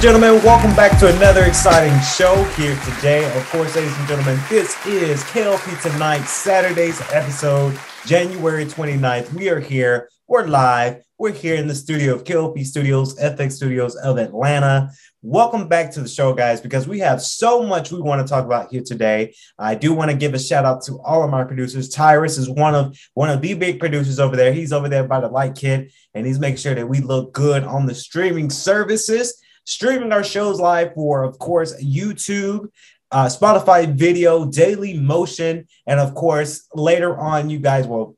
And gentlemen. Welcome back to another exciting show here today. Of course, ladies and gentlemen, this is KLP Tonight, Saturday's episode, January 29th. We are here. We're live. We're here in the studio of KLP Studios, FX Studios of Atlanta. Welcome back to the show, guys, because we have so much we want to talk about here today. I do want to give a shout out to all of my producers. Tyrus is one of one of the big producers over there. He's over there by the light kit, and he's making sure that we look good on the streaming services, streaming our shows live for, of course, YouTube. Uh, Spotify video, Daily Motion, and of course, later on, you guys will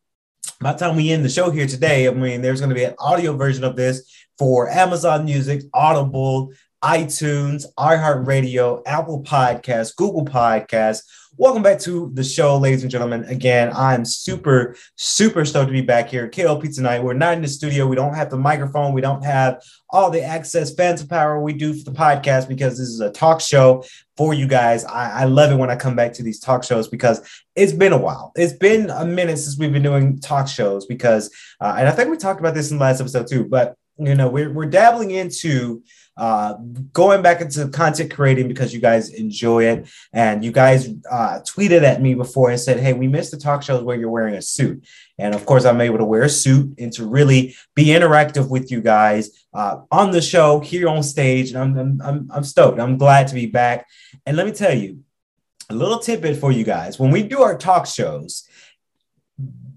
by the time we end the show here today, I mean, there's going to be an audio version of this for Amazon Music, Audible, iTunes, iHeartRadio, Apple Podcasts, Google Podcasts. Welcome back to the show, ladies and gentlemen. Again, I'm super, super stoked to be back here at KLP tonight. We're not in the studio. We don't have the microphone. We don't have all the access, phantom power we do for the podcast because this is a talk show for you guys. I, I love it when I come back to these talk shows because it's been a while. It's been a minute since we've been doing talk shows because, uh, and I think we talked about this in the last episode too, but you know, we're, we're dabbling into uh, going back into content creating because you guys enjoy it. And you guys uh, tweeted at me before and said, Hey, we missed the talk shows where you're wearing a suit. And of course, I'm able to wear a suit and to really be interactive with you guys uh, on the show here on stage. And I'm, I'm, I'm stoked. I'm glad to be back. And let me tell you, a little tidbit for you guys when we do our talk shows,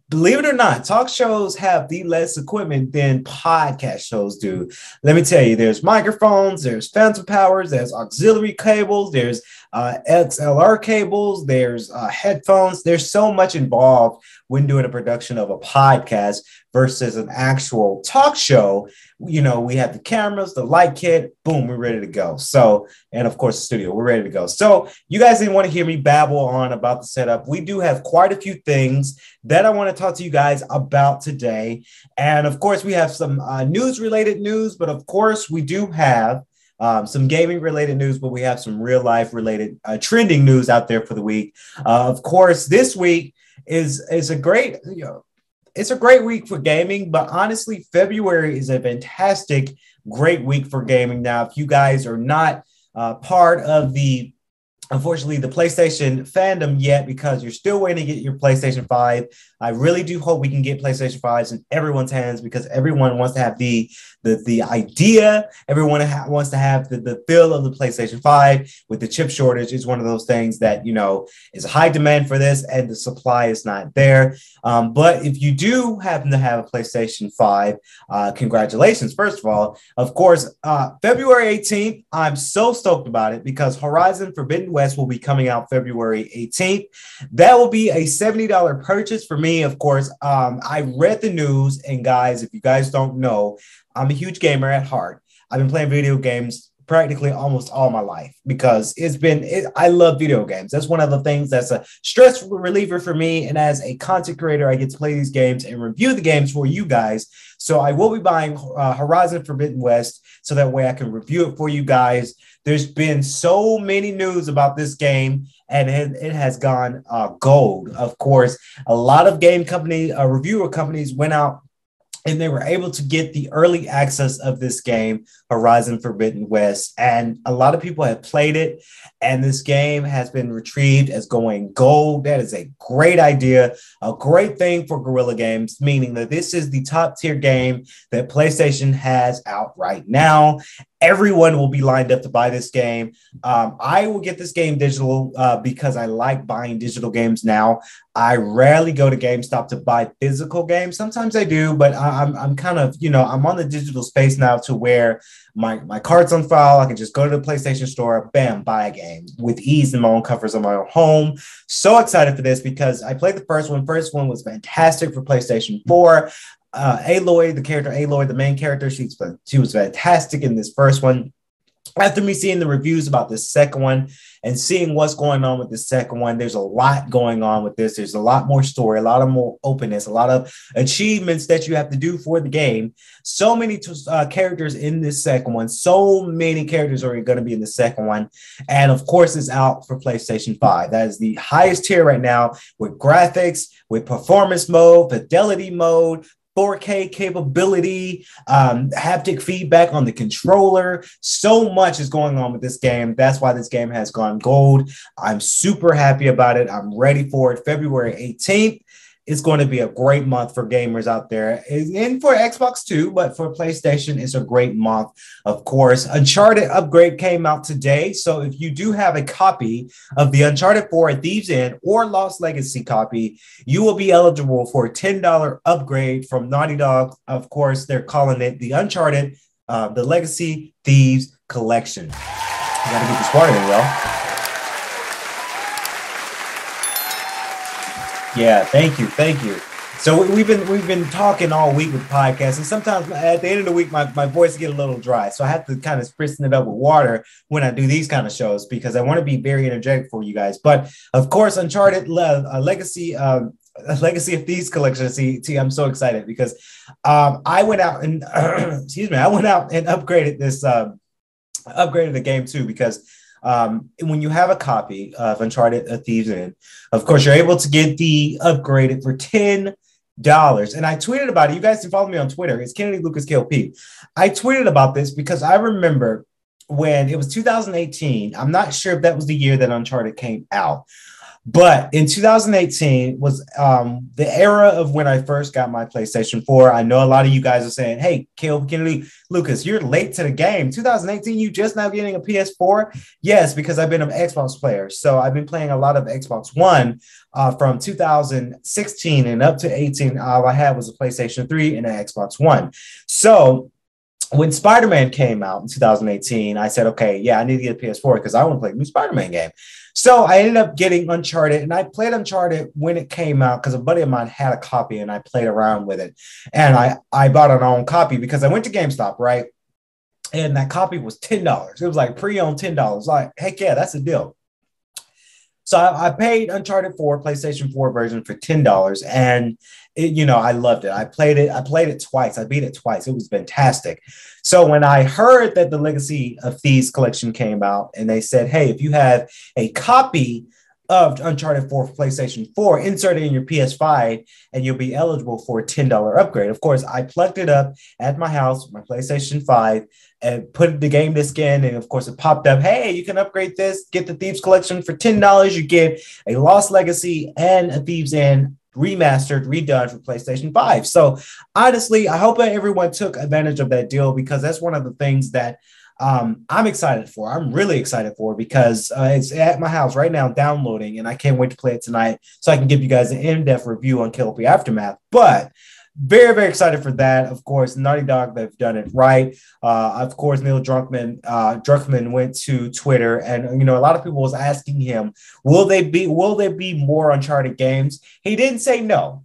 believe it or not, talk shows have the less equipment than podcast shows do. Let me tell you, there's microphones, there's phantom powers, there's auxiliary cables, there's uh, XLR cables, there's uh, headphones. There's so much involved when doing a production of a podcast versus an actual talk show. You know, we have the cameras, the light kit, boom, we're ready to go. So, and of course, the studio, we're ready to go. So, you guys didn't want to hear me babble on about the setup. We do have quite a few things that I want to talk to you guys about today. And of course, we have some uh, news related news, but of course, we do have um, some gaming related news, but we have some real life related uh, trending news out there for the week. Uh, of course, this week is is a great you know it's a great week for gaming, but honestly, February is a fantastic, great week for gaming. Now, if you guys are not uh, part of the unfortunately the PlayStation fandom yet because you're still waiting to get your PlayStation 5. I really do hope we can get PlayStation 5s in everyone's hands because everyone wants to have the the, the idea, everyone ha- wants to have the, the feel of the PlayStation 5 with the chip shortage is one of those things that, you know, is high demand for this and the supply is not there. Um, but if you do happen to have a PlayStation 5, uh, congratulations, first of all. Of course, uh, February 18th, I'm so stoked about it because Horizon Forbidden West will be coming out February 18th. That will be a $70 purchase for me, of course. Um, I read the news, and guys, if you guys don't know, I'm a huge gamer at heart. I've been playing video games practically almost all my life because it's been it, i love video games. That's one of the things that's a stress reliever for me. And as a content creator i get to play these games and review the games for you guys. So i will be buying uh, horizon forbidden west so that way i can review it for you guys. There's been so many news about this game and it, it has gone uh, gold. Of course a lot of game company uh, reviewer companies went out and they were able to get the early access of this game, Horizon Forbidden West. And a lot of people have played it, and this game has been retrieved as going gold. That is a great idea, a great thing for Guerrilla Games, meaning that this is the top tier game that PlayStation has out right now everyone will be lined up to buy this game. Um, I will get this game digital uh, because I like buying digital games now. I rarely go to GameStop to buy physical games. Sometimes I do, but I'm, I'm kind of, you know, I'm on the digital space now to where my, my card's on file. I can just go to the PlayStation store, bam, buy a game with ease in my own covers of my own home. So excited for this because I played the first one. First one was fantastic for PlayStation 4 uh, Aloy, the character Aloy, the main character, she's she was fantastic in this first one. After me seeing the reviews about this second one and seeing what's going on with the second one, there's a lot going on with this. There's a lot more story, a lot of more openness, a lot of achievements that you have to do for the game. So many uh, characters in this second one. So many characters are going to be in the second one, and of course, it's out for PlayStation Five. That is the highest tier right now with graphics, with performance mode, fidelity mode, 4K capability, um, haptic feedback on the controller. So much is going on with this game. That's why this game has gone gold. I'm super happy about it. I'm ready for it. February 18th it's going to be a great month for gamers out there and for Xbox too, but for PlayStation, it's a great month, of course. Uncharted upgrade came out today. So if you do have a copy of the Uncharted 4 Thief's End or Lost Legacy copy, you will be eligible for a $10 upgrade from Naughty Dog. Of course, they're calling it the Uncharted, uh, the Legacy Thieves Collection. You gotta get this started, y'all. Yeah, thank you, thank you. So we've been we've been talking all week with podcasts, and sometimes at the end of the week, my, my voice get a little dry. So I have to kind of spritz it up with water when I do these kind of shows because I want to be very energetic for you guys. But of course, Uncharted uh, Legacy. Um, Legacy of Thieves collection. See, see, I'm so excited because um, I went out and excuse me, I went out and upgraded this, uh, upgraded the game too because um, when you have a copy of Uncharted A Thief's End, of course, you're able to get the upgraded for $10. And I tweeted about it. You guys can follow me on Twitter. It's Kennedy Lucas KLP. I tweeted about this because I remember when it was 2018. I'm not sure if that was the year that Uncharted came out, but in 2018 was um, the era of when I first got my PlayStation 4. I know a lot of you guys are saying, "Hey, Caleb Kennedy, Lucas, you're late to the game. 2018, you just now getting a PS4?" Yes, because I've been an Xbox player, so I've been playing a lot of Xbox One uh, from 2016 and up to 18. All I had was a PlayStation 3 and an Xbox One. So when Spider-Man came out in 2018, I said, okay, yeah, I need to get a PS4 because I want to play a new Spider-Man game. So I ended up getting Uncharted, and I played Uncharted when it came out because a buddy of mine had a copy, and I played around with it. And I I bought an own copy because I went to GameStop, right? And that copy was ten dollars. It was like pre-owned ten dollars. Like heck yeah, that's a deal. So I, I, paid Uncharted 4 PlayStation 4 version for ten dollars, and it, you know I loved it. I played it. I played it twice. I beat it twice. It was fantastic. So when I heard that the Legacy of Thieves collection came out, and they said, "Hey, if you have a copy of Uncharted 4 PlayStation 4, insert it in your PS5, and you'll be eligible for a $10 upgrade. Of course, I plugged it up at my house, my PlayStation 5, and put the game disc in. And of course, it popped up hey, you can upgrade this, get the Thieves Collection for $10. You get a Lost Legacy and a Thief's End remastered, redone for PlayStation 5. So honestly, I hope that everyone took advantage of that deal because that's one of the things that um, I'm excited for. I'm really excited for because uh, it's at my house right now downloading, and I can't wait to play it tonight so I can give you guys an in-depth review on KLP Aftermath. But very, very excited for that. Of course, Naughty Dog, they've done it right. Uh, of course, Neil Druckmann, uh, Druckmann went to Twitter, and you know, a lot of people was asking him, "Will they be? Will there be more Uncharted games?" He didn't say no.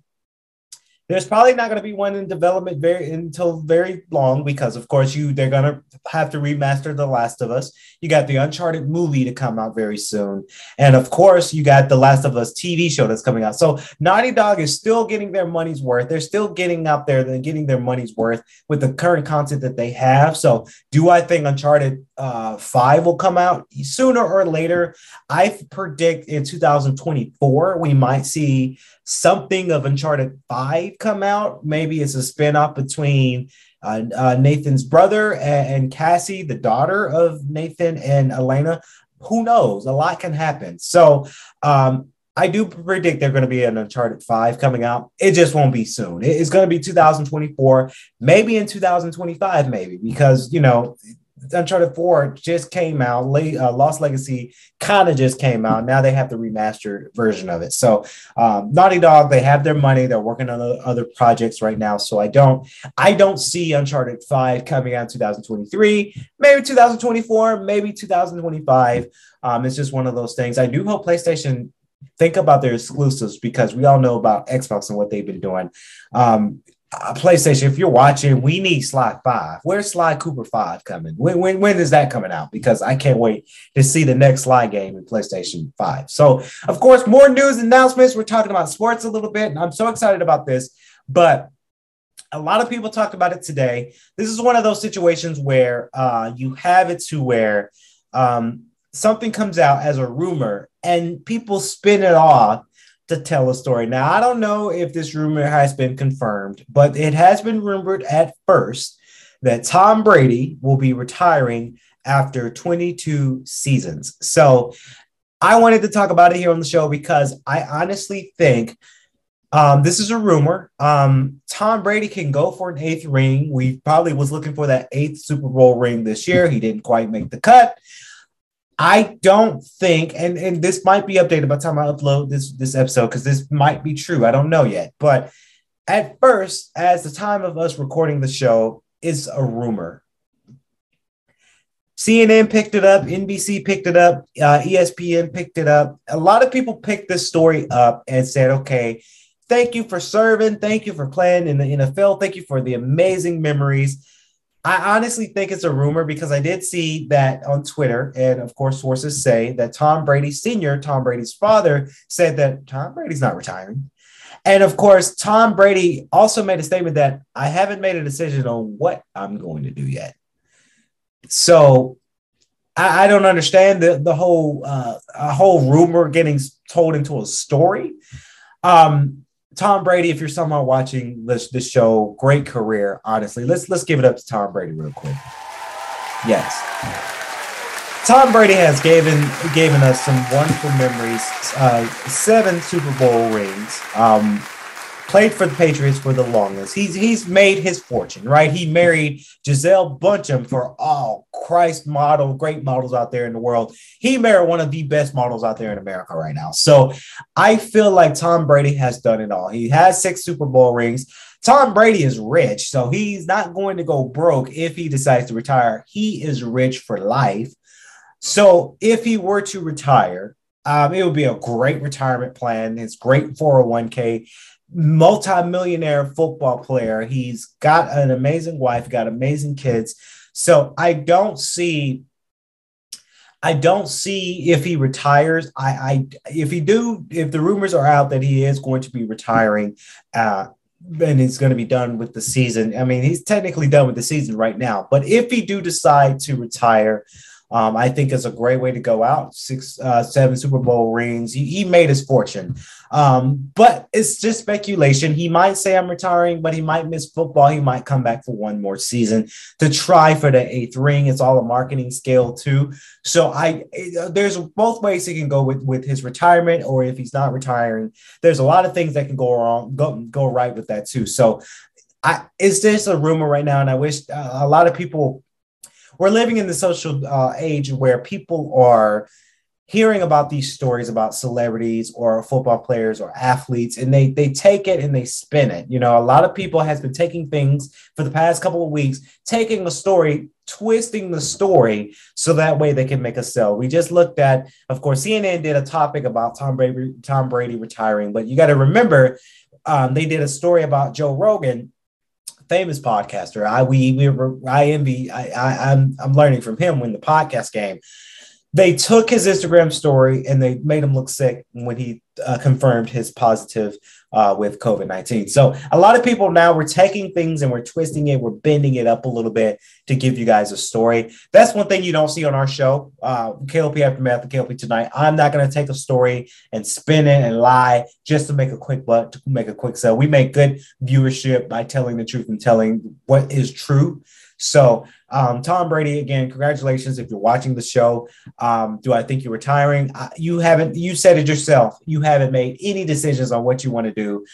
There's probably not going to be one in development very until very long because, of course, you they're going to have to remaster The Last of Us. You got the Uncharted movie to come out very soon, and of course, you got The Last of Us TV show that's coming out. So Naughty Dog is still getting their money's worth. They're still getting out there and getting their money's worth with the current content that they have. So, do I think Uncharted uh, Five will come out sooner or later? I predict in 2024 we might see something of Uncharted 5 come out. Maybe it's a spinoff between uh, uh, Nathan's brother and, and, Cassie, the daughter of Nathan and Elena. Who knows? A lot can happen. So um, I do predict they're going to be an Uncharted 5 coming out. It just won't be soon. It's going to be 2024, maybe in 2025, maybe, because, you know, Uncharted 4 just came out. uh, Lost Legacy kind of just came out. Now they have the remastered version of it. So um, Naughty Dog, they have their money. They're working on other projects right now. So I don't, I don't see Uncharted 5 coming out in 2023. Maybe 2024. Maybe 2025. Um, it's just one of those things. I do hope PlayStation think about their exclusives because we all know about Xbox and what they've been doing. Um, uh, PlayStation, if you're watching, we need Sly Five. Where's Sly Cooper Five coming? When, when when is that coming out? Because I can't wait to see the next Sly game in PlayStation Five. So, of course, more news announcements. We're talking about sports a little bit, and I'm so excited about this. But a lot of people talked about it today. This is one of those situations where uh, you have it to where um, something comes out as a rumor, and people spin it off to tell a story. Now, I don't know if this rumor has been confirmed, but it has been rumored at first that Tom Brady will be retiring after 22 seasons. So I wanted to talk about it here on the show because I honestly think um, this is a rumor. Um, Tom Brady can go for an eighth ring. We probably was looking for that eighth Super Bowl ring this year. He didn't quite make the cut. I don't think, and, and this might be updated by the time I upload this this episode because this might be true. I don't know yet. But at first, as the time of us recording the show is a rumor. CNN picked it up, NBC picked it up, uh, ESPN picked it up. A lot of people picked this story up and said, okay, thank you for serving. Thank you for playing in the NFL. Thank you for the amazing memories. I honestly think it's a rumor because I did see that on Twitter, and of course, sources say that Tom Brady Sr., Tom Brady's father, said that Tom Brady's not retiring. And of course, Tom Brady also made a statement that I haven't made a decision on what I'm going to do yet. So I, I don't understand the the whole uh, a whole rumor getting told into a story. Um, Tom Brady, if you're somehow watching this this show, great career. Honestly, let's let's give it up to Tom Brady real quick. Yes, Tom Brady has given given us some wonderful memories. Uh, seven Super Bowl rings. Um, played for the Patriots for the longest. He's he's made his fortune, right? He married Gisele Bündchen for all oh, Christ model, great models out there in the world. He married one of the best models out there in America right now. So I feel like Tom Brady has done it all. He has six Super Bowl rings. Tom Brady is rich, so he's not going to go broke if he decides to retire. He is rich for life. So if he were to retire, um, it would be a great retirement plan. It's great 401k multi-millionaire football player. He's got an amazing wife, got amazing kids. So I don't see I don't see if he retires. I, I if he do, if the rumors are out that he is going to be retiring, uh, and it's going to be done with the season. I mean, he's technically done with the season right now. But if he do decide to retire, um, I think is a great way to go out. Six, uh, seven Super Bowl rings. He, he made his fortune. Um, but it's just speculation. He might say I'm retiring, but he might miss football. He might come back for one more season to try for the eighth ring. It's all a marketing scale too. So I there's both ways he can go with with his retirement, or if he's not retiring, there's a lot of things that can go wrong, go go right with that too. So I is this a rumor right now? And I wish uh, a lot of people we're living in the social uh, age where people are hearing about these stories about celebrities or football players or athletes and they they take it and they spin it. You know a lot of people has been taking things for the past couple of weeks taking a story twisting the story so that way they can make a sell we just looked at of course cnn did a topic about tom brady tom brady retiring but you got to remember um, they did a story about joe rogan famous podcaster. I we we I envy. I, I I'm I'm learning from him when the podcast game. They took his Instagram story and they made him look sick when he uh, confirmed his positive uh, with COVID 19. So, a lot of people now we're taking things and we're twisting it, we're bending it up a little bit to give you guys a story. That's one thing you don't see on our show, uh, KLP Aftermath KLP Tonight. I'm not going to take a story and spin it and lie just to make a quick butt, to make a quick sell. We make good viewership by telling the truth and telling what is true. So, um, Tom Brady, again, congratulations if you're watching the show. Um, do I think you're retiring? Uh, you haven't, you said it yourself. You haven't made any decisions on what you want to do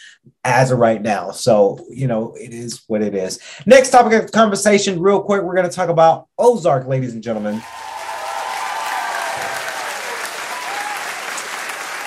as of right now. So, you know, it is what it is. Next topic of conversation, real quick, we're going to talk about Ozark, ladies and gentlemen.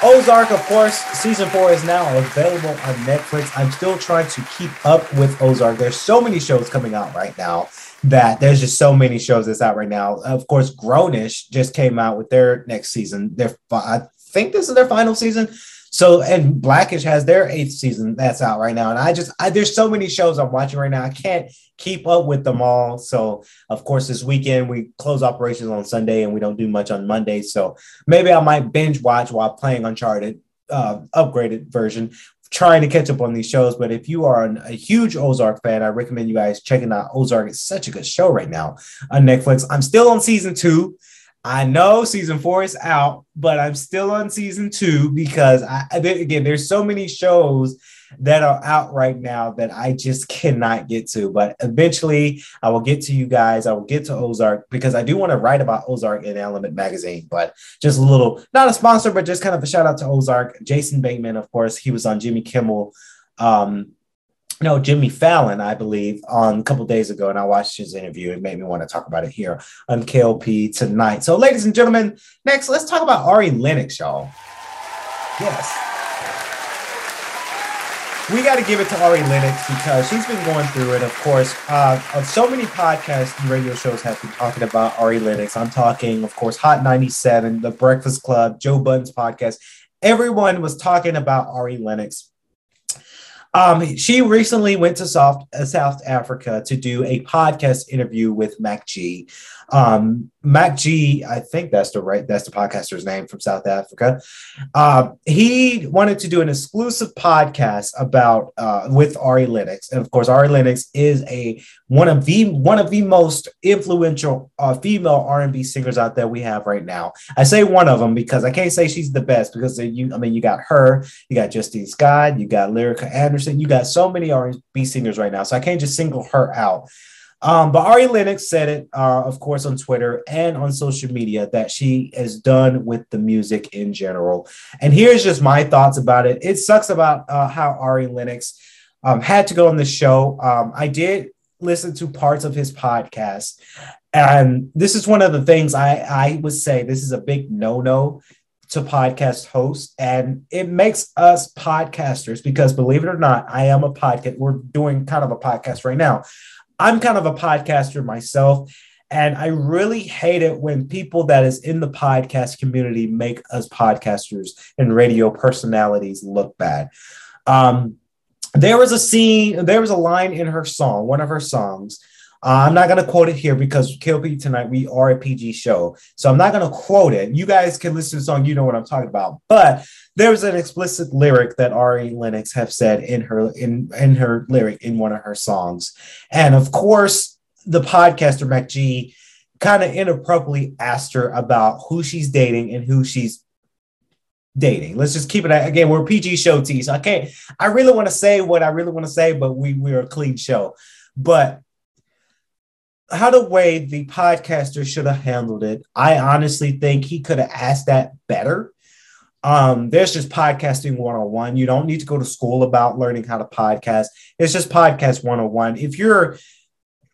Ozark, of course, season four is now available on Netflix. I'm still trying to keep up with Ozark. There's so many shows coming out right now that there's just so many shows that's out right now. Of course, Grownish just came out with their next season. Their I think this is their final season. So and Blackish has their eighth season that's out right now. And I just I, there's so many shows I'm watching right now. I can't keep up with them all. So of course this weekend we close operations on Sunday and we don't do much on Monday. So maybe I might binge watch while playing Uncharted uh, upgraded version trying to catch up on these shows. But if you are an, a huge Ozark fan, I recommend you guys checking out Ozark. It's such a good show right now on Netflix. I'm still on season two. I know season four is out, but I'm still on season two because I again there's so many shows that are out right now that I just cannot get to. But eventually I will get to you guys. I will get to Ozark because I do want to write about Ozark in Element magazine. But just a little, not a sponsor, but just kind of a shout out to Ozark. Jason Bateman, of course, he was on Jimmy Kimmel. Um, no, Jimmy Fallon, I believe, on a couple days ago, and I watched his interview. It made me want to talk about it here on KLP tonight. So, ladies and gentlemen, next, let's talk about Ari Lennox, y'all. Yes. We got to give it to Ari Lennox because she's been going through it. Of course, uh, so many podcasts and radio shows have been talking about Ari Lennox. I'm talking, of course, Hot 97, The Breakfast Club, Joe Budden's podcast. Everyone was talking about Ari Lennox um, she recently went to South, uh, South Africa to do a podcast interview with Mac G. Um, Mac G, I think that's the right, that's the podcaster's name from South Africa. Um, he wanted to do an exclusive podcast about uh, with Ari Lennox, and of course, Ari Lennox is a one of the one of the most influential uh, female R and B singers out there we have right now. I say one of them because I can't say she's the best because you, I mean, you got her, you got Justine Scott, you got Lyrica Anderson, you got so many R and B singers right now, so I can't just single her out. Um, but Ari Lennox said it, uh, of course, on Twitter and on social media that she is done with the music in general. And here's just my thoughts about it. It sucks about uh, how Ari Lennox um, had to go on the show. Um, I did listen to parts of his podcast, and this is one of the things I, I would say this is a big no no to podcast hosts and it makes us podcasters because believe it or not i am a podcast we're doing kind of a podcast right now I'm kind of a podcaster myself. And I really hate it when people that is in the podcast community make us podcasters and radio personalities look bad. Um, there was a scene, there was a line in her song, one of her songs. Uh, I'm not going to quote it here because KLP tonight, we are a PG show. So I'm not going to quote it. You guys can listen to the song, you know what I'm talking about. But there was an explicit lyric that Ari Lennox have said in her in in her lyric in one of her songs, and of course the podcaster Mac G kind of inappropriately asked her about who she's dating and who she's dating. Let's just keep it again. We're PG show, T. So I can't. I really want to say what I really want to say, but we we're a clean show. But how the way the podcaster should have handled it, I honestly think he could have asked that better. Um, there's just podcasting 101. You don't need to go to school about learning how to podcast. It's just podcast 101. If you're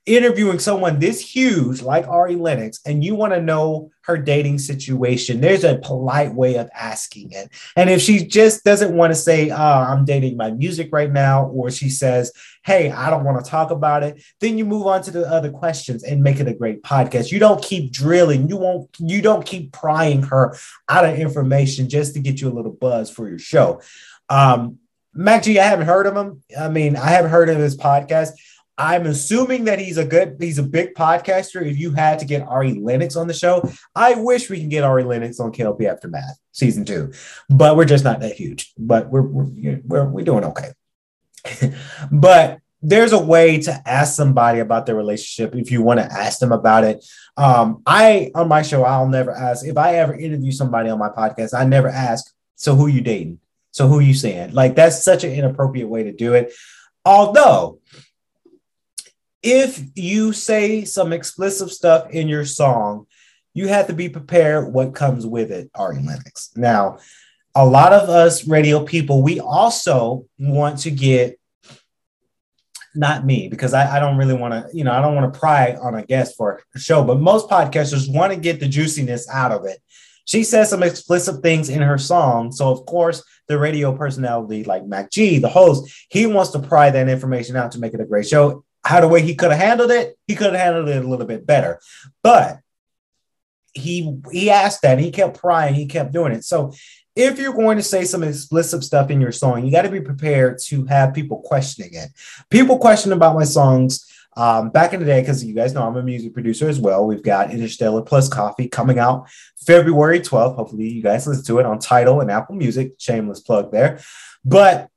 interviewing someone this huge like Ari Lennox and you want to know her dating situation, there's a polite way of asking it. And if she just doesn't want to say, oh, I'm dating my music right now, or she says, hey, I don't want to talk about it, then you move on to the other questions and make it a great podcast. You don't keep drilling, you won't, you don't keep prying her out of information just to get you a little buzz for your show. Um, Mac G, I haven't heard of him. I mean, I haven't heard of his podcast. I'm assuming that he's a good, he's a big podcaster. If you had to get Ari Lennox on the show, I wish we can get Ari Lennox on KLP Aftermath season two, but we're just not that huge. But we're we're we're, we're doing okay. but there's a way to ask somebody about their relationship if you want to ask them about it. Um, I on my show, I'll never ask if I ever interview somebody on my podcast. I never ask, so who you dating? So who you saying? Like that's such an inappropriate way to do it. Although if you say some explicit stuff in your song, you have to be prepared what comes with it, Ari Lennox. Now, a lot of us radio people, we also want to get not me because I, I don't really want to, you know, I don't want to pry on a guest for a show, but most podcasters want to get the juiciness out of it. She says some explicit things in her song. So, of course, the radio personality like Mac G, the host, he wants to pry that information out to make it a great show how the way he could have handled it, he could have handled it a little bit better. But he he asked that, he kept prying, he kept doing it. So if you're going to say some explicit stuff in your song, you got to be prepared to have people questioning it. People question about my songs. Um, back in the day, because you guys know I'm a music producer as well. We've got Interstellar Plus Coffee coming out February 12th. Hopefully, you guys listen to it on Tidal and Apple Music. Shameless plug there. But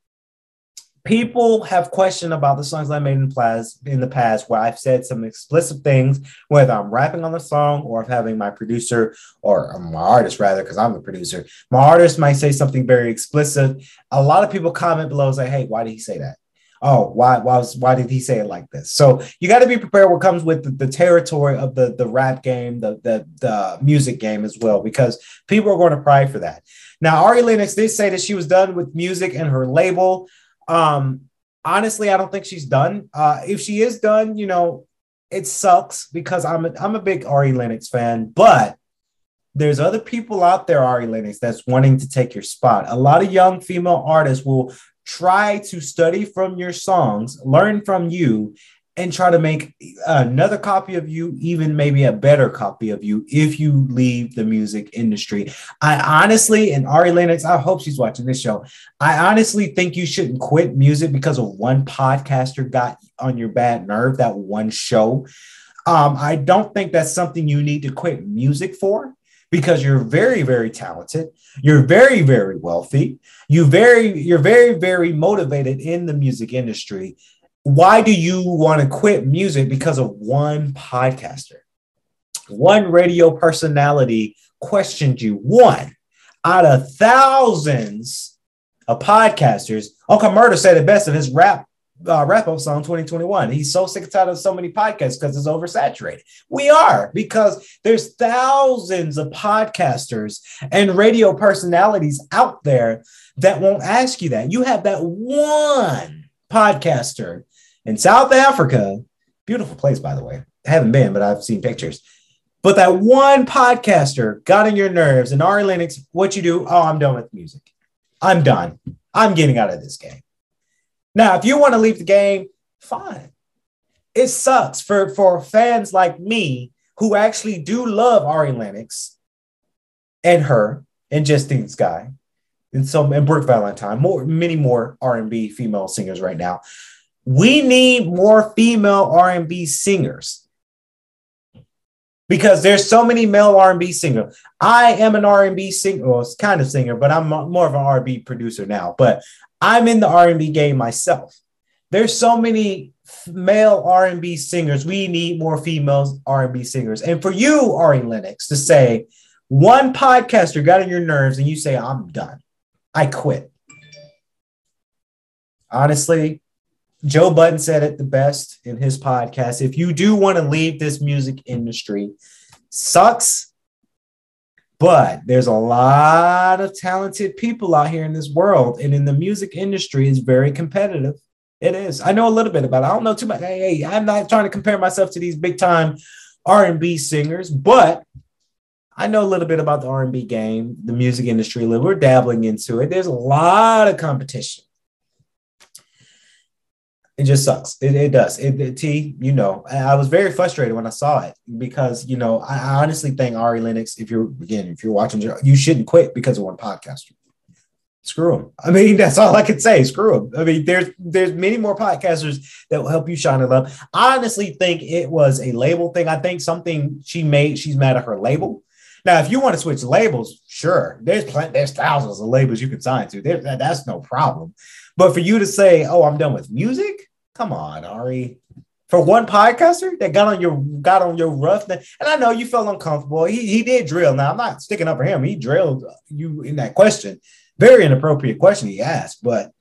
people have questioned about the songs I made in, plas- in the past where I've said some explicit things, whether I'm rapping on the song or if having my producer or my artist rather, because I'm the producer, my artist might say something very explicit. A lot of people comment below say, hey, why did he say that? Oh, why, why, was, why did he say it like this? So you got to be prepared what comes with the, the, territory of the, the rap game, the, the, the music game as well, because people are going to pry for that. Now, Ari Lennox did say that she was done with music and her label. Um, honestly, I don't think she's done. Uh, if she is done, you know, it sucks because I'm a, I'm a big Ari Lennox fan, but there's other people out there, Ari Lennox, that's wanting to take your spot. A lot of young female artists will try to study from your songs, learn from you, and try to make another copy of you, even maybe a better copy of you, if you leave the music industry. I honestly, and Ari Lennox, I hope she's watching this show. I honestly think you shouldn't quit music because of one podcaster got on your bad nerve, that one show. Um, I don't think that's something you need to quit music for because you're very very talented you're very very wealthy you very you're very very motivated in the music industry why do you want to quit music because of one podcaster? One radio personality questioned you. One out of thousands of podcasters. Uncle Murda said it best in his rap uh, wrap up song 2021. He's so sick and tired of so many podcasts because it's oversaturated. We are because there's thousands of podcasters and radio personalities out there that won't ask you that. You have that one podcaster in South Africa. Beautiful place, by the way. I haven't been, but I've seen pictures. But that one podcaster got on your nerves, and Ari Lennox, what you do? Oh, I'm done with music. I'm done. I'm getting out of this game. Now, if you want to leave the game, fine. It sucks for, for fans like me who actually do love Ari Lennox and her and Justine Skye and so and Brooke Valentine, more many more R&B female singers right now we need more female R&B singers because there's so many male R&B singers. I am an R&B singer, well, it's kind of singer, but I'm more of an R&B producer now. But I'm in the R&B game myself. There's so many male R&B singers. We need more female R&B singers. And for you, Ari Lennox, to say one podcaster got on your nerves and you say, I'm done. I quit. Honestly, Joe Budden said it the best in his podcast. If you do want to leave this music industry, sucks, but there's a lot of talented people out here in this world, and in the music industry is very competitive. It is. I know a little bit about it. I don't know too much. Hey, hey, I'm not trying to compare myself to these big time R&B singers, but I know a little bit about the R&B game, the music industry. We're dabbling into it. There's a lot of competition it just sucks. It, it does. It, it, T, you know, I was very frustrated when I saw it because, you know, I, I honestly think Ari Lennox, if you're, again, if you're watching, you shouldn't quit because of one podcaster. Screw them. I mean, that's all I can say. Screw them. I mean, there's there's many more podcasters that will help you shine in love. I honestly think it was a label thing. I think something she made. She's mad at her label. Now, if you want to switch labels, sure. There's plenty, there's thousands of labels you can sign to. There, that's no problem. But for you to say, "Oh, I'm done with music," Come on, Ari. For one podcaster that got on your got on your rough, and I know you felt uncomfortable. He he did drill. Now I'm not sticking up for him. He drilled you in that question. Very inappropriate question he asked, but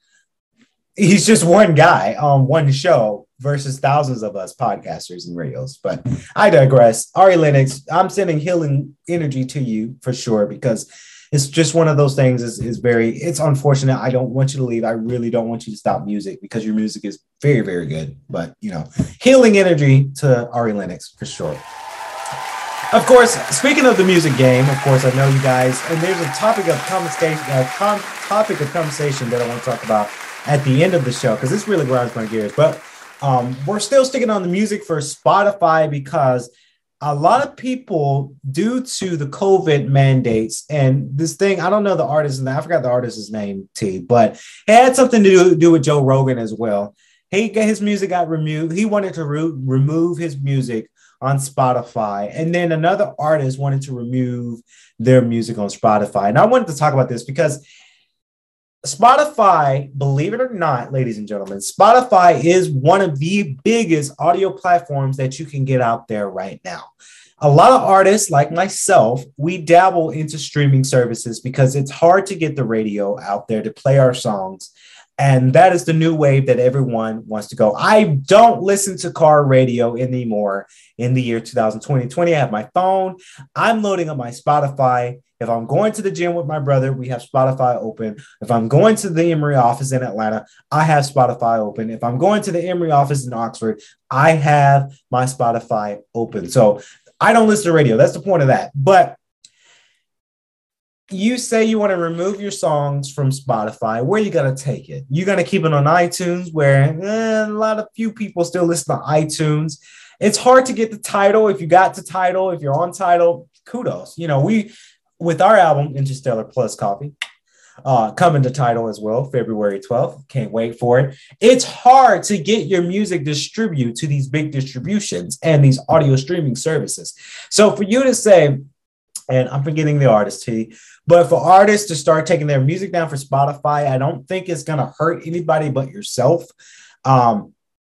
he's just one guy on one show versus thousands of us podcasters and radios. But I digress. Ari Lennox, I'm sending healing energy to you for sure because it's just one of those things is, is very it's unfortunate i don't want you to leave i really don't want you to stop music because your music is very very good but you know healing energy to ari lennox for sure. Of course speaking of the music game of course i know you guys and there's a topic of conversation uh, topic of conversation that i want to talk about at the end of the show because this really grinds my gears but um, we're still sticking on the music for spotify because a lot of people, due to the COVID mandates and this thing, I don't know the artist, I forgot the artist's name, T, but it had something to do, do with Joe Rogan as well. He his music got removed. He wanted to re- remove his music on Spotify, and then another artist wanted to remove their music on Spotify. And I wanted to talk about this because Spotify, believe it or not, ladies and gentlemen, Spotify is one of the biggest audio platforms that you can get out there right now. A lot of artists like myself, we dabble into streaming services because it's hard to get the radio out there to play our songs. And that is the new wave that everyone wants to go. I don't listen to car radio anymore in the year 2020. 20, I have my phone. I'm loading up my Spotify if I'm going to the gym with my brother, we have Spotify open. If I'm going to the Emory office in Atlanta, I have Spotify open. If I'm going to the Emory office in Oxford, I have my Spotify open. So I don't listen to radio. That's the point of that. But you say you want to remove your songs from Spotify. Where you gonna take it? You gonna keep it on iTunes, where eh, a lot of few people still listen to iTunes. It's hard to get the Tidal. If you got the Tidal, if you're on Tidal, kudos. You know, we with our album Interstellar Plus Coffee, uh, coming to Tidal as well, February 12th. Can't wait for it. It's hard to get your music distributed to these big distributions and these audio streaming services. So for you to say, and I'm forgetting the artist T, but for artists to start taking their music down for Spotify, I don't think it's gonna hurt anybody but yourself. Um,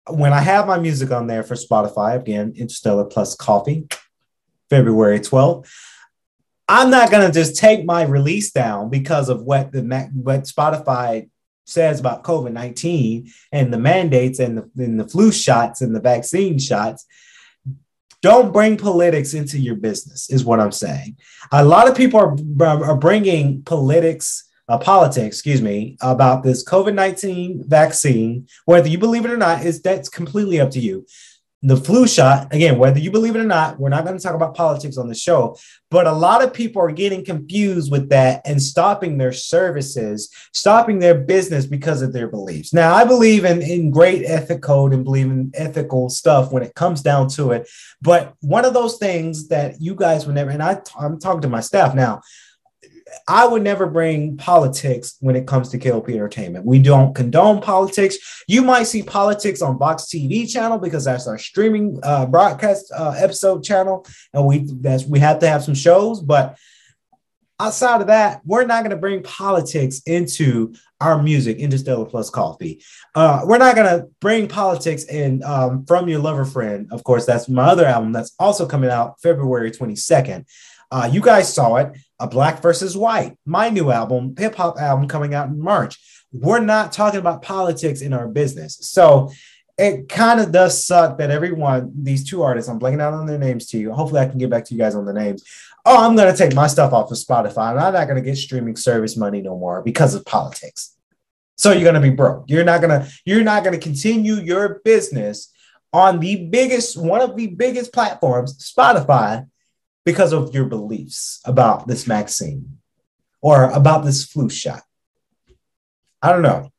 when I have my music on there for Spotify, again, Interstellar Plus Coffee, February 12th. I'm not gonna just take my release down because of what the what Spotify says about COVID 19 and the mandates and the, and the flu shots and the vaccine shots. Don't bring politics into your business, is what I'm saying. A lot of people are, are bringing politics, uh, politics, excuse me, about this COVID 19 vaccine. Whether you believe it or not, is that's completely up to you the flu shot, again, whether you believe it or not, we're not going to talk about politics on the show, but a lot of people are getting confused with that and stopping their services, stopping their business because of their beliefs. Now, I believe in, in great ethic code and believe in ethical stuff when it comes down to it. But one of those things that you guys would never, and I, I'm talking to my staff now, I would never bring politics when it comes to KLP Entertainment. We don't condone politics. You might see politics on Box TV channel because that's our streaming uh, broadcast uh, episode channel, and we that's we have to have some shows. But outside of that, we're not going to bring politics into our music, Interstellar Plus Coffee. Uh, we're not going to bring politics in um, from your lover friend. Of course, that's my other album that's also coming out February 22nd. Uh, you guys saw it, a Black versus White, my new album, hip hop album coming out in March. We're not talking about politics in our business. So it kind of does suck that everyone, these two artists, I'm blanking out on their names to you. Hopefully, I can get back to you guys on the names. Oh, I'm going to take my stuff off of Spotify and I'm not going to get streaming service money no more because of politics. So you're going to be broke. You're not going to, you're not going to continue your business on the biggest, one of the biggest platforms, Spotify, because of your beliefs about this vaccine or about this flu shot. I don't know.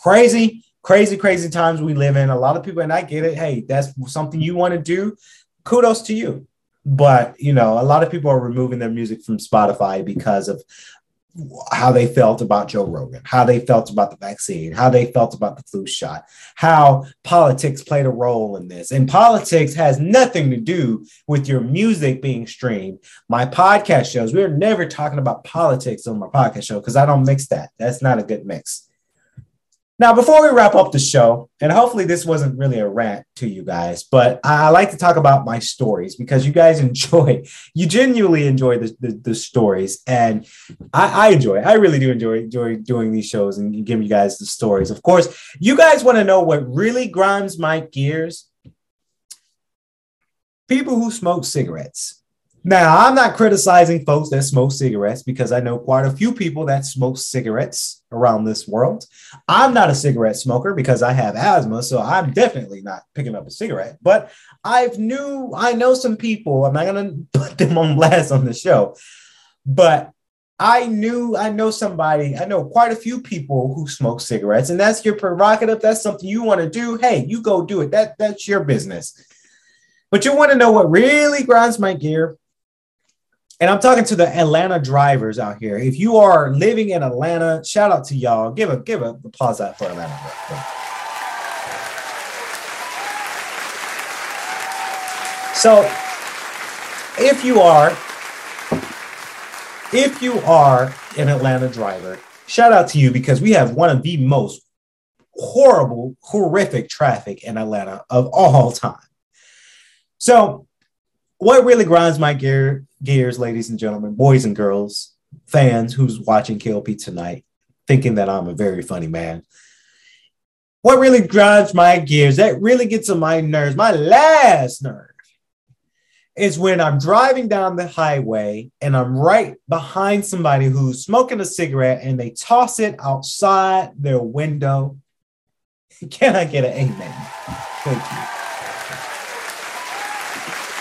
Crazy, crazy, crazy times we live in. A lot of people, and I get it. Hey, that's something you want to do. Kudos to you. But you know, a lot of people are removing their music from Spotify because of how they felt about Joe Rogan, how they felt about the vaccine, how they felt about the flu shot, how politics played a role in this. And politics has nothing to do with your music being streamed. My podcast shows, we're never talking about politics on my podcast show because I don't mix that. That's not a good mix. Now, before we wrap up the show, and hopefully this wasn't really a rant to you guys, but I like to talk about my stories because you guys enjoy, you genuinely enjoy the, the, the stories. And I, I, enjoy. I really do enjoy, enjoy doing these shows and giving you guys the stories. Of course, you guys want to know what really grinds my gears? People who smoke cigarettes. Now, I'm not criticizing folks that smoke cigarettes because I know quite a few people that smoke cigarettes around this world. I'm not a cigarette smoker because I have asthma, so I'm definitely not picking up a cigarette. But I've knew I know some people. I'm not gonna put them on blast on the show, but I knew I know somebody. I know quite a few people who smoke cigarettes, and that's your prerogative. That's something you want to do. Hey, you go do it. That that's your business. But you want to know what really grinds my gear? And I'm talking to the Atlanta drivers out here. If you are living in Atlanta, shout out to y'all. Give a give a applause out for Atlanta. So if you are if you are an Atlanta driver shout out to you because we have one of the most horrible, horrific traffic in Atlanta of all time. So, what really grinds my gear, gears, ladies and gentlemen, boys and girls, fans who's watching KLP tonight, thinking that I'm a very funny man. What really grinds my gears, that really gets on my nerves, my last nerve, is when I'm driving down the highway and I'm right behind somebody who's smoking a cigarette and they toss it outside their window. Can I get an amen? Thank you.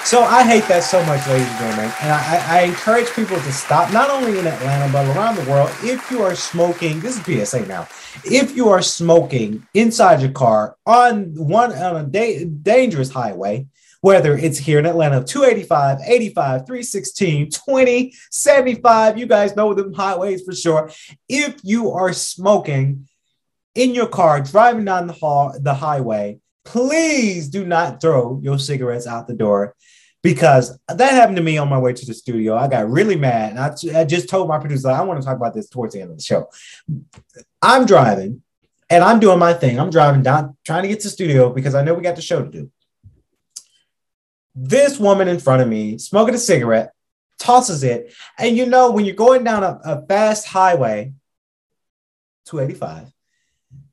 So I hate that so much, ladies and gentlemen. And I, I, encourage people to stop, not only in Atlanta, but around the world. If you are smoking, this is PSA now. If you are smoking inside your car on one on a da- dangerous highway, whether it's here in Atlanta, 285, 85, 316, 20, 75, you guys know the highways for sure. If you are smoking in your car, driving down the hall, the highway, please do not throw your cigarettes out the door because that happened to me on my way to the studio. I got really mad. And I, I just told my producer, I want to talk about this towards the end of the show. I'm driving and I'm doing my thing. I'm driving down, trying to get to the studio because I know we got the show to do. This woman in front of me smoking a cigarette, tosses it. And you know, when you're going down a, a fast highway, 285,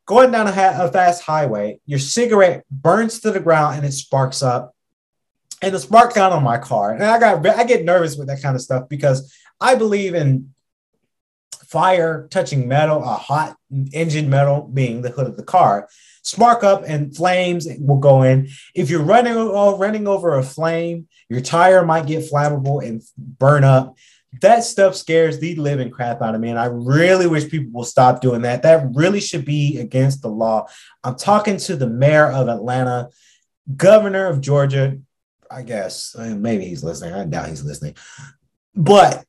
going down a, a fast highway, your cigarette burns to the ground and it sparks up and the spark got on my car. And I got I get nervous with that kind of stuff because I believe in fire touching metal, a hot engine metal being the hood of the car. Spark up and flames will go in. If you're running uh, running over a flame, your tire might get flammable and burn up. That stuff scares the living crap out of me. And I really wish people will stop doing that. That really should be against the law. I'm talking to the mayor of Atlanta, governor of Georgia, I guess eh, maybe he's listening. I doubt he's listening. But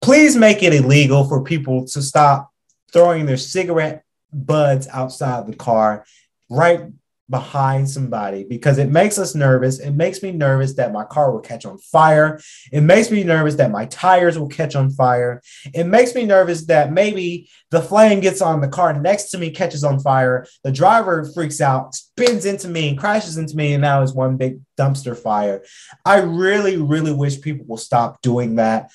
please make it illegal for people to stop throwing their cigarette buds outside the car right behind somebody because it makes us nervous. It makes me nervous that my car will catch on fire. It makes me nervous that my tires will catch on fire. It makes me nervous that maybe the flame gets on the car next to me, catches on fire. The driver freaks out, spins into me, and crashes into me, and now it's one big dumpster fire. I really, really wish people will stop doing that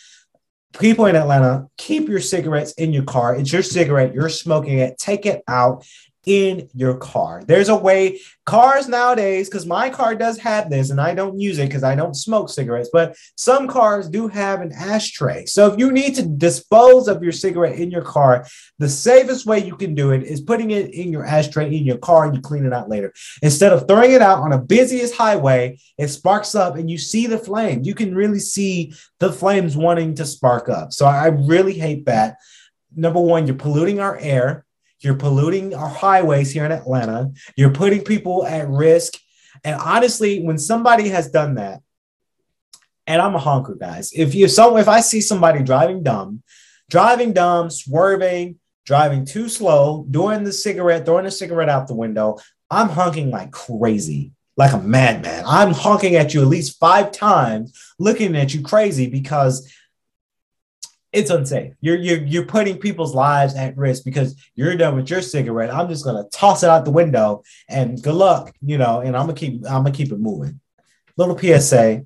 people in Atlanta, keep your cigarettes in your car. It's your cigarette. You're smoking it. Take it out in your car. There's a way cars nowadays, because my car does have this, and I don't use it because I don't smoke cigarettes, but some cars do have an ashtray. So if you need to dispose of your cigarette in your car, the safest way you can do it is putting it in your ashtray in your car and you clean it out later. Instead of throwing it out on a busiest highway, it sparks up and you see the flame. You can really see the flames wanting to spark up. So I really hate that. Number one, you're polluting our air you're polluting our highways here in Atlanta. You're putting people at risk. And honestly, when somebody has done that, and I'm a honker, guys. If you so if I see somebody driving dumb, driving dumb, swerving, driving too slow, doing the cigarette, throwing a cigarette out the window, I'm honking like crazy, like a madman. I'm honking at you at least five times, looking at you crazy because it's unsafe. You're you're you're putting people's lives at risk because you're done with your cigarette. I'm just gonna toss it out the window and good luck, you know. And I'm gonna keep I'm gonna keep it moving. Little PSA,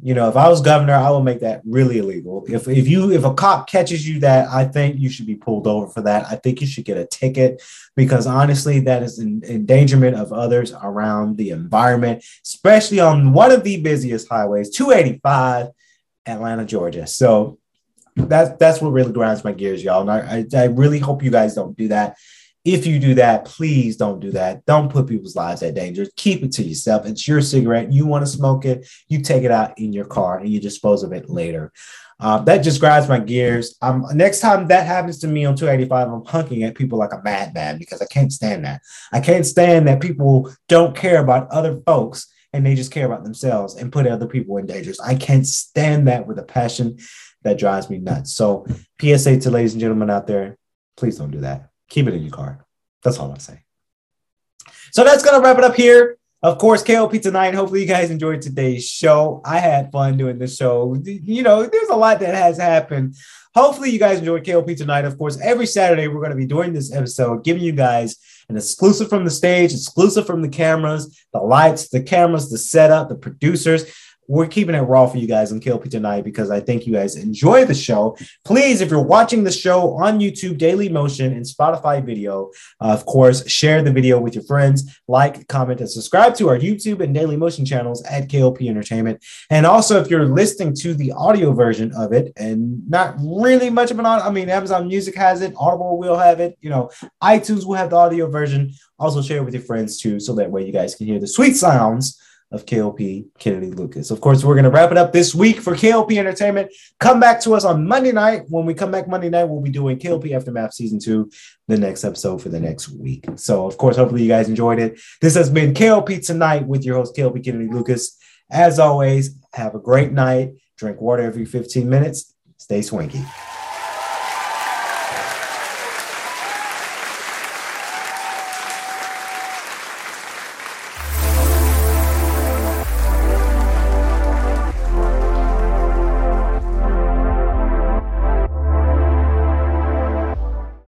you know, if I was governor, I would make that really illegal. If if you if a cop catches you that, I think you should be pulled over for that. I think you should get a ticket because honestly, that is an endangerment of others around the environment, especially on one of the busiest highways, 285, Atlanta, Georgia. So that's that's what really grinds my gears, y'all. And I, I, I really hope you guys don't do that. If you do that, please don't do that. Don't put people's lives at danger. Keep it to yourself. It's your cigarette. You want to smoke it, you take it out in your car and you dispose of it later. Uh, that just grinds my gears. Um, next time that happens to me on 285, I'm hunking at people like a madman because I can't stand that. I can't stand that people don't care about other folks and they just care about themselves and put other people in danger. I can't stand that with a passion that drives me nuts. So, PSA to ladies and gentlemen out there, please don't do that. Keep it in your car. That's all I say. So that's gonna wrap it up here Of course, KLP tonight. Hopefully, you guys enjoyed today's show. I had fun doing the show. You know, there's a lot that has happened. Hopefully, you guys enjoyed KLP tonight. Of course, every Saturday, we're going to be doing this episode, giving you guys an exclusive from the stage, exclusive from the cameras, the lights, the cameras, the setup, the producers we're keeping it raw for you guys on KLP tonight because I think you guys enjoy the show. Please, if you're watching the show on YouTube, Daily Motion, and Spotify video, uh, of course, share the video with your friends, like, comment, and subscribe to our YouTube and Daily Motion channels at KLP Entertainment. And also, if you're listening to the audio version of it and not really much of an audio, I mean, Amazon Music has it, Audible will have it, you know, iTunes will have the audio version. Also, share it with your friends too, so that way you guys can hear the sweet sounds of KLP Kennedy Lucas. Of course, we're going to wrap it up this week for KLP Entertainment. Come back to us on Monday night. When we come back Monday night, we'll be doing KLP Aftermath Season 2, the next episode for the next week. So, of course, hopefully you guys enjoyed it. This has been KLP Tonight with your host, KLP Kennedy Lucas. As always, have a great night. Drink water every 15 minutes. Stay swanky.